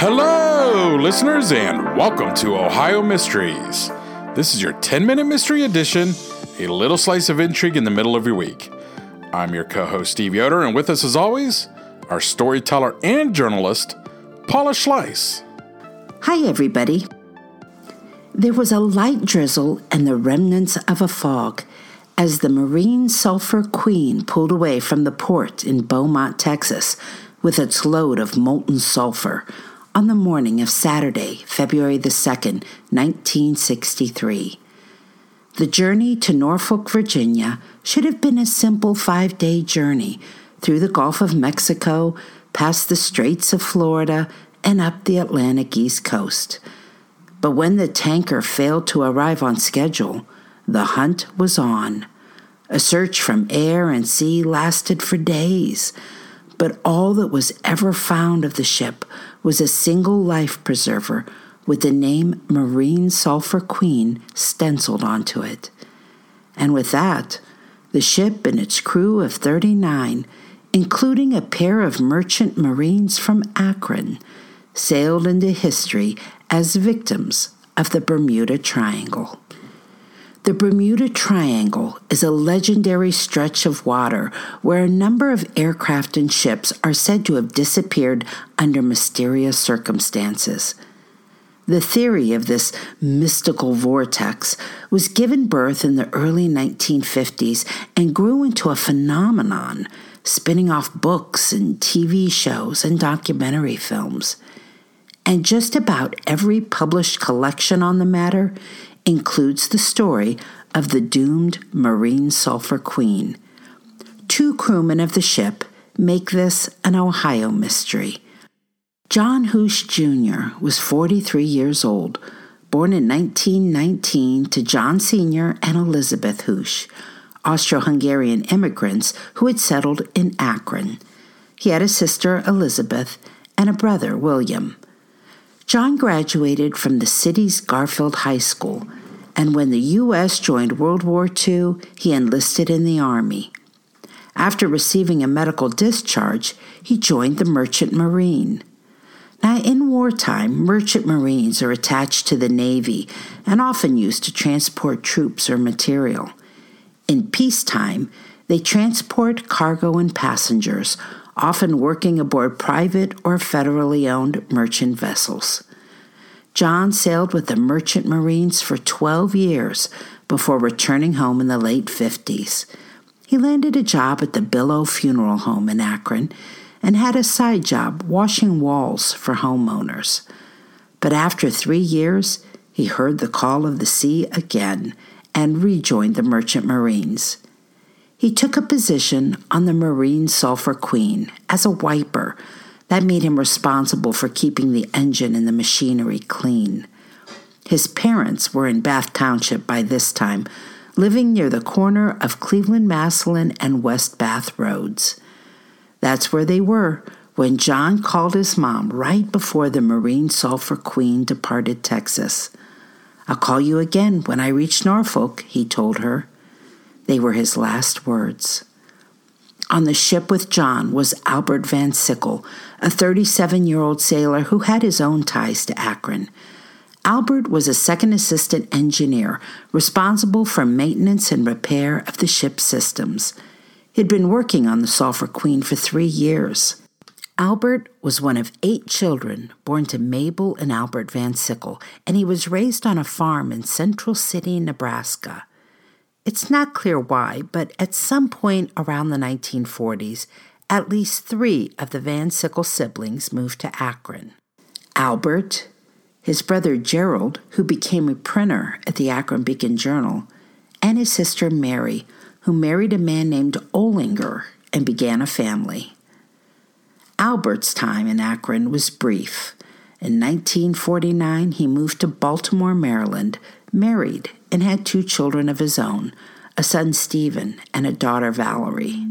Hello, listeners, and welcome to Ohio Mysteries. This is your 10 minute mystery edition, a little slice of intrigue in the middle of your week. I'm your co host, Steve Yoder, and with us, as always, our storyteller and journalist, Paula Schleis. Hi, everybody. There was a light drizzle and the remnants of a fog as the Marine Sulphur Queen pulled away from the port in Beaumont, Texas, with its load of molten sulfur on the morning of Saturday, February the 2nd, 1963. The journey to Norfolk, Virginia should have been a simple five day journey through the Gulf of Mexico, past the Straits of Florida, and up the Atlantic East Coast. But when the tanker failed to arrive on schedule, the hunt was on. A search from air and sea lasted for days, but all that was ever found of the ship was a single life preserver with the name Marine Sulphur Queen stenciled onto it. And with that, the ship and its crew of 39, including a pair of merchant marines from Akron, sailed into history as victims of the Bermuda Triangle. The Bermuda Triangle is a legendary stretch of water where a number of aircraft and ships are said to have disappeared under mysterious circumstances. The theory of this mystical vortex was given birth in the early 1950s and grew into a phenomenon, spinning off books and TV shows and documentary films. And just about every published collection on the matter includes the story of the doomed Marine Sulphur Queen. Two crewmen of the ship make this an Ohio mystery. John Hoosh Jr. was 43 years old, born in 1919 to John Sr. and Elizabeth Hoosh, Austro Hungarian immigrants who had settled in Akron. He had a sister, Elizabeth, and a brother, William. John graduated from the city's Garfield High School and when the U.S. joined World War II, he enlisted in the Army. After receiving a medical discharge, he joined the Merchant Marine. Now, in wartime, merchant marines are attached to the Navy and often used to transport troops or material. In peacetime, they transport cargo and passengers, often working aboard private or federally owned merchant vessels. John sailed with the Merchant Marines for 12 years before returning home in the late 50s. He landed a job at the Billow Funeral Home in Akron and had a side job washing walls for homeowners. But after three years, he heard the call of the sea again and rejoined the Merchant Marines. He took a position on the Marine Sulphur Queen as a wiper that made him responsible for keeping the engine and the machinery clean. His parents were in Bath Township by this time, living near the corner of Cleveland Massillon and West Bath Roads. That's where they were when John called his mom right before the Marine Sulphur Queen departed Texas. I'll call you again when I reach Norfolk, he told her. They were his last words. On the ship with John was Albert Van Sickle, a 37 year old sailor who had his own ties to Akron. Albert was a second assistant engineer responsible for maintenance and repair of the ship's systems. He'd been working on the Sulphur Queen for three years. Albert was one of eight children born to Mabel and Albert Van Sickle, and he was raised on a farm in Central City, Nebraska. It's not clear why, but at some point around the 1940s, at least three of the Van Sickle siblings moved to Akron. Albert, his brother Gerald, who became a printer at the Akron Beacon Journal, and his sister Mary, who married a man named Olinger and began a family. Albert's time in Akron was brief. In 1949, he moved to Baltimore, Maryland, married, and had two children of his own a son, Stephen, and a daughter, Valerie.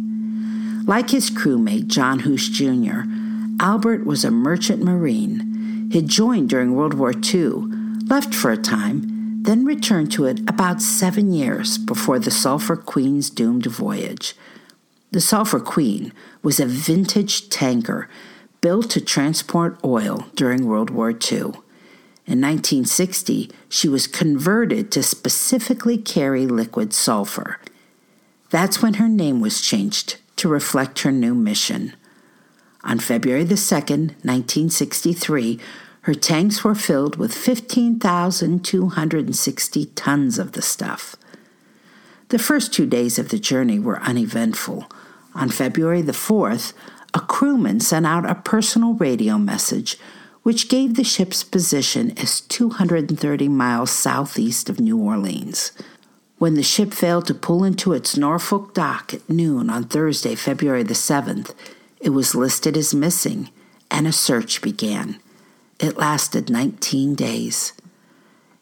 Like his crewmate, John Hoosh Jr., Albert was a merchant marine. He'd joined during World War II, left for a time, then returned to it about seven years before the Sulphur Queen's doomed voyage. The Sulphur Queen was a vintage tanker built to transport oil during World War II. In 1960, she was converted to specifically carry liquid sulfur. That's when her name was changed to reflect her new mission. On February the 2nd, 1963, her tanks were filled with 15,260 tons of the stuff. The first two days of the journey were uneventful. On February the 4th, a crewman sent out a personal radio message which gave the ship's position as 230 miles southeast of New Orleans. When the ship failed to pull into its Norfolk dock at noon on Thursday, February the 7th, it was listed as missing and a search began. It lasted 19 days.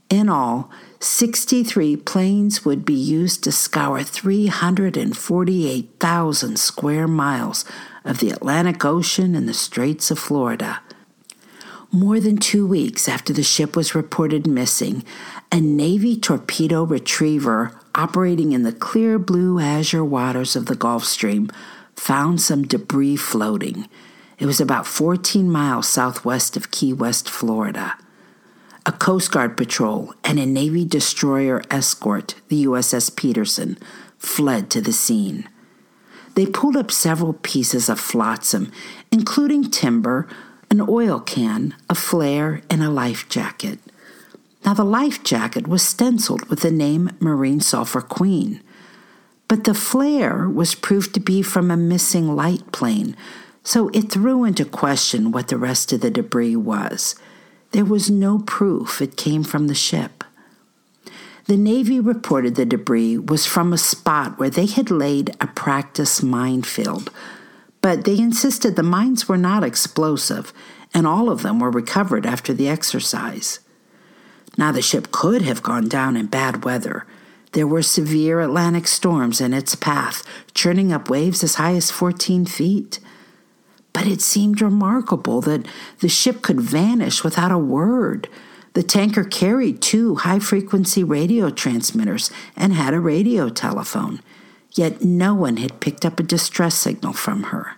In all, 63 planes would be used to scour 348,000 square miles of the Atlantic Ocean and the Straits of Florida. More than two weeks after the ship was reported missing, a Navy torpedo retriever operating in the clear blue azure waters of the Gulf Stream found some debris floating. It was about 14 miles southwest of Key West, Florida. A Coast Guard patrol and a Navy destroyer escort, the USS Peterson, fled to the scene. They pulled up several pieces of flotsam, including timber, an oil can, a flare, and a life jacket. Now, the life jacket was stenciled with the name Marine Sulphur Queen, but the flare was proved to be from a missing light plane, so it threw into question what the rest of the debris was. There was no proof it came from the ship. The Navy reported the debris was from a spot where they had laid a practice minefield, but they insisted the mines were not explosive, and all of them were recovered after the exercise. Now, the ship could have gone down in bad weather. There were severe Atlantic storms in its path, churning up waves as high as 14 feet. But it seemed remarkable that the ship could vanish without a word. The tanker carried two high frequency radio transmitters and had a radio telephone, yet no one had picked up a distress signal from her.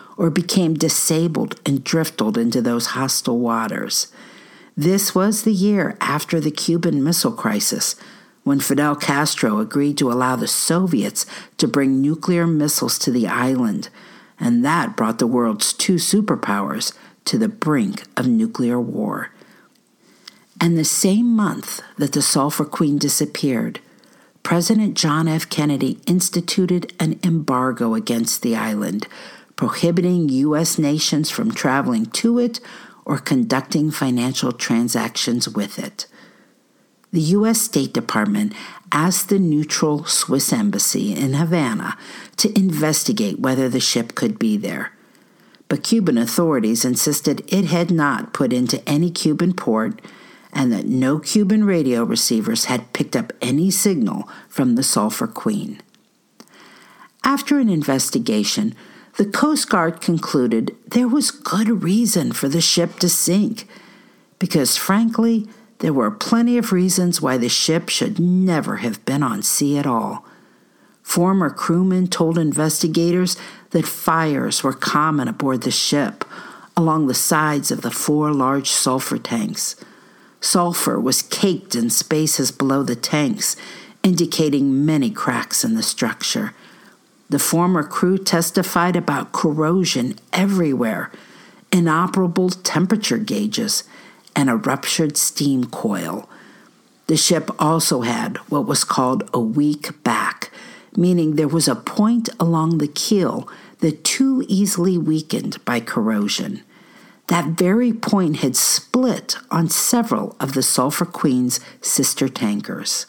or became disabled and drifted into those hostile waters. This was the year after the Cuban Missile Crisis, when Fidel Castro agreed to allow the Soviets to bring nuclear missiles to the island, and that brought the world's two superpowers to the brink of nuclear war. And the same month that the Sulphur Queen disappeared, President John F. Kennedy instituted an embargo against the island prohibiting U.S. nations from traveling to it or conducting financial transactions with it. The U.S. State Department asked the neutral Swiss embassy in Havana to investigate whether the ship could be there. but Cuban authorities insisted it had not put into any Cuban port and that no Cuban radio receivers had picked up any signal from the Sulphur Queen. After an investigation, the Coast Guard concluded there was good reason for the ship to sink, because frankly, there were plenty of reasons why the ship should never have been on sea at all. Former crewmen told investigators that fires were common aboard the ship along the sides of the four large sulfur tanks. Sulfur was caked in spaces below the tanks, indicating many cracks in the structure. The former crew testified about corrosion everywhere, inoperable temperature gauges, and a ruptured steam coil. The ship also had what was called a weak back, meaning there was a point along the keel that too easily weakened by corrosion. That very point had split on several of the Sulphur Queen's sister tankers.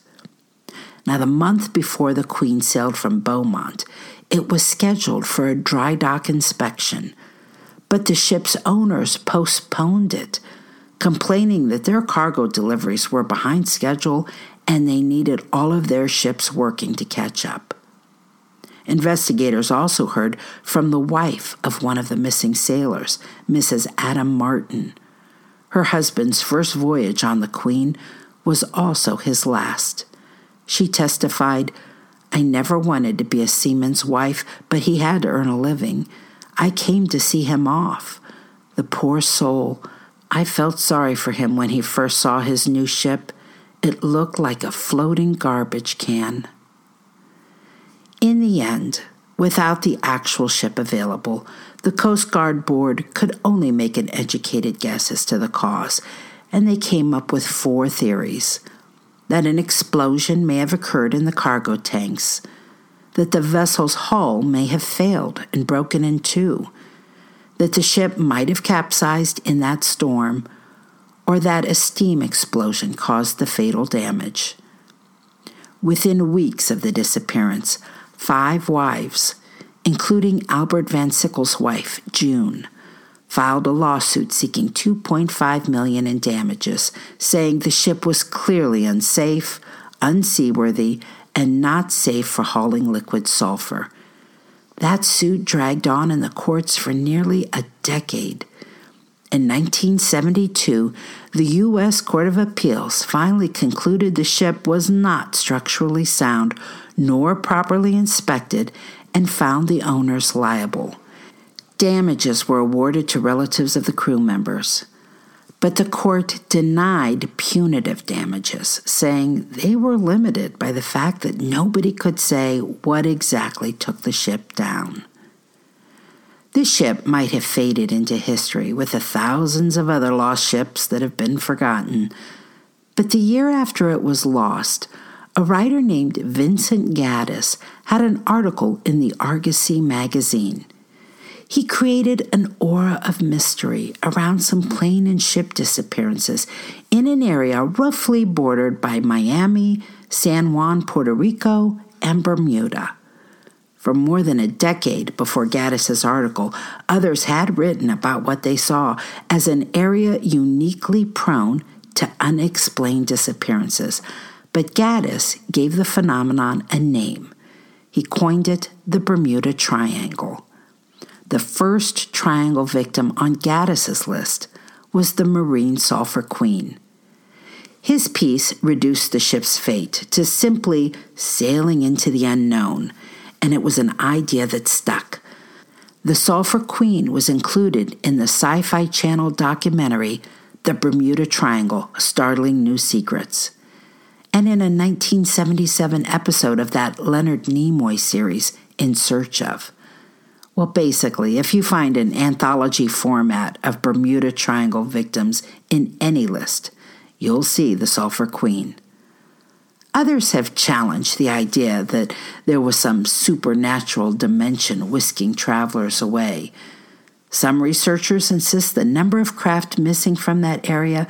Now, the month before the Queen sailed from Beaumont, it was scheduled for a dry dock inspection, but the ship's owners postponed it, complaining that their cargo deliveries were behind schedule and they needed all of their ships working to catch up. Investigators also heard from the wife of one of the missing sailors, Mrs. Adam Martin. Her husband's first voyage on the Queen was also his last. She testified, I never wanted to be a seaman's wife, but he had to earn a living. I came to see him off. The poor soul. I felt sorry for him when he first saw his new ship. It looked like a floating garbage can. In the end, without the actual ship available, the Coast Guard Board could only make an educated guess as to the cause, and they came up with four theories that an explosion may have occurred in the cargo tanks, that the vessel's hull may have failed and broken in two, that the ship might have capsized in that storm, or that a steam explosion caused the fatal damage. Within weeks of the disappearance, five wives, including Albert Van Sickle's wife, June, filed a lawsuit seeking 2.5 million in damages, saying the ship was clearly unsafe, unseaworthy, and not safe for hauling liquid sulfur. That suit dragged on in the courts for nearly a decade. In 1972, the U.S. Court of Appeals finally concluded the ship was not structurally sound nor properly inspected and found the owners liable. Damages were awarded to relatives of the crew members. But the court denied punitive damages, saying they were limited by the fact that nobody could say what exactly took the ship down. This ship might have faded into history with the thousands of other lost ships that have been forgotten, but the year after it was lost, a writer named Vincent Gaddis had an article in the Argosy magazine. He created an aura of mystery around some plane and ship disappearances in an area roughly bordered by Miami, San Juan, Puerto Rico, and Bermuda. For more than a decade before Gaddis's article, others had written about what they saw as an area uniquely prone to unexplained disappearances, but Gaddis gave the phenomenon a name. He coined it the Bermuda Triangle. The first triangle victim on Gaddis's list was the Marine Sulphur Queen. His piece reduced the ship's fate to simply sailing into the unknown, and it was an idea that stuck. The Sulphur Queen was included in the Sci Fi Channel documentary The Bermuda Triangle Startling New Secrets and in a 1977 episode of that Leonard Nimoy series, In Search of. Well, basically, if you find an anthology format of Bermuda Triangle victims in any list, you'll see the Sulphur Queen. Others have challenged the idea that there was some supernatural dimension whisking travelers away. Some researchers insist the number of craft missing from that area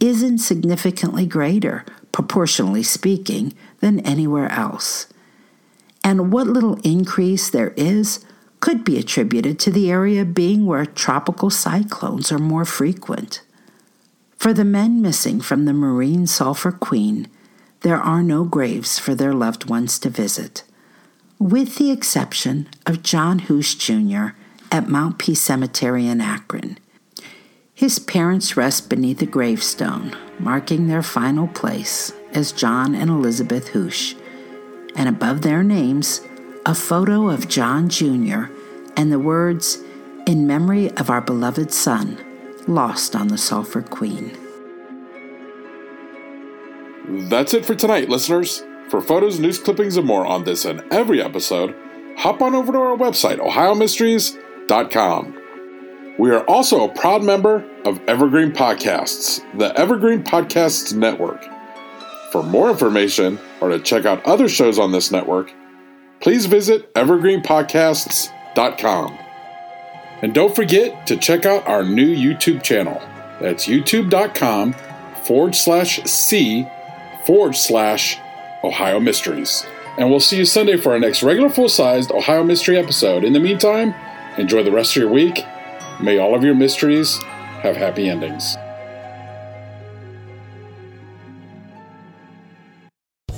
isn't significantly greater, proportionally speaking, than anywhere else. And what little increase there is could be attributed to the area being where tropical cyclones are more frequent. For the men missing from the Marine Sulphur Queen, there are no graves for their loved ones to visit, with the exception of John Hoosh Jr. at Mount Peace Cemetery in Akron. His parents rest beneath a gravestone, marking their final place as John and Elizabeth Hoosh, and above their names, a photo of John Jr. and the words, In memory of our beloved son, lost on the Sulphur Queen. That's it for tonight, listeners. For photos, news clippings, and more on this and every episode, hop on over to our website, ohiomysteries.com. We are also a proud member of Evergreen Podcasts, the Evergreen Podcasts Network. For more information or to check out other shows on this network, please visit evergreenpodcasts.com. And don't forget to check out our new YouTube channel. That's youtube.com forward slash C forward slash Ohio Mysteries. And we'll see you Sunday for our next regular full sized Ohio Mystery episode. In the meantime, enjoy the rest of your week. May all of your mysteries have happy endings.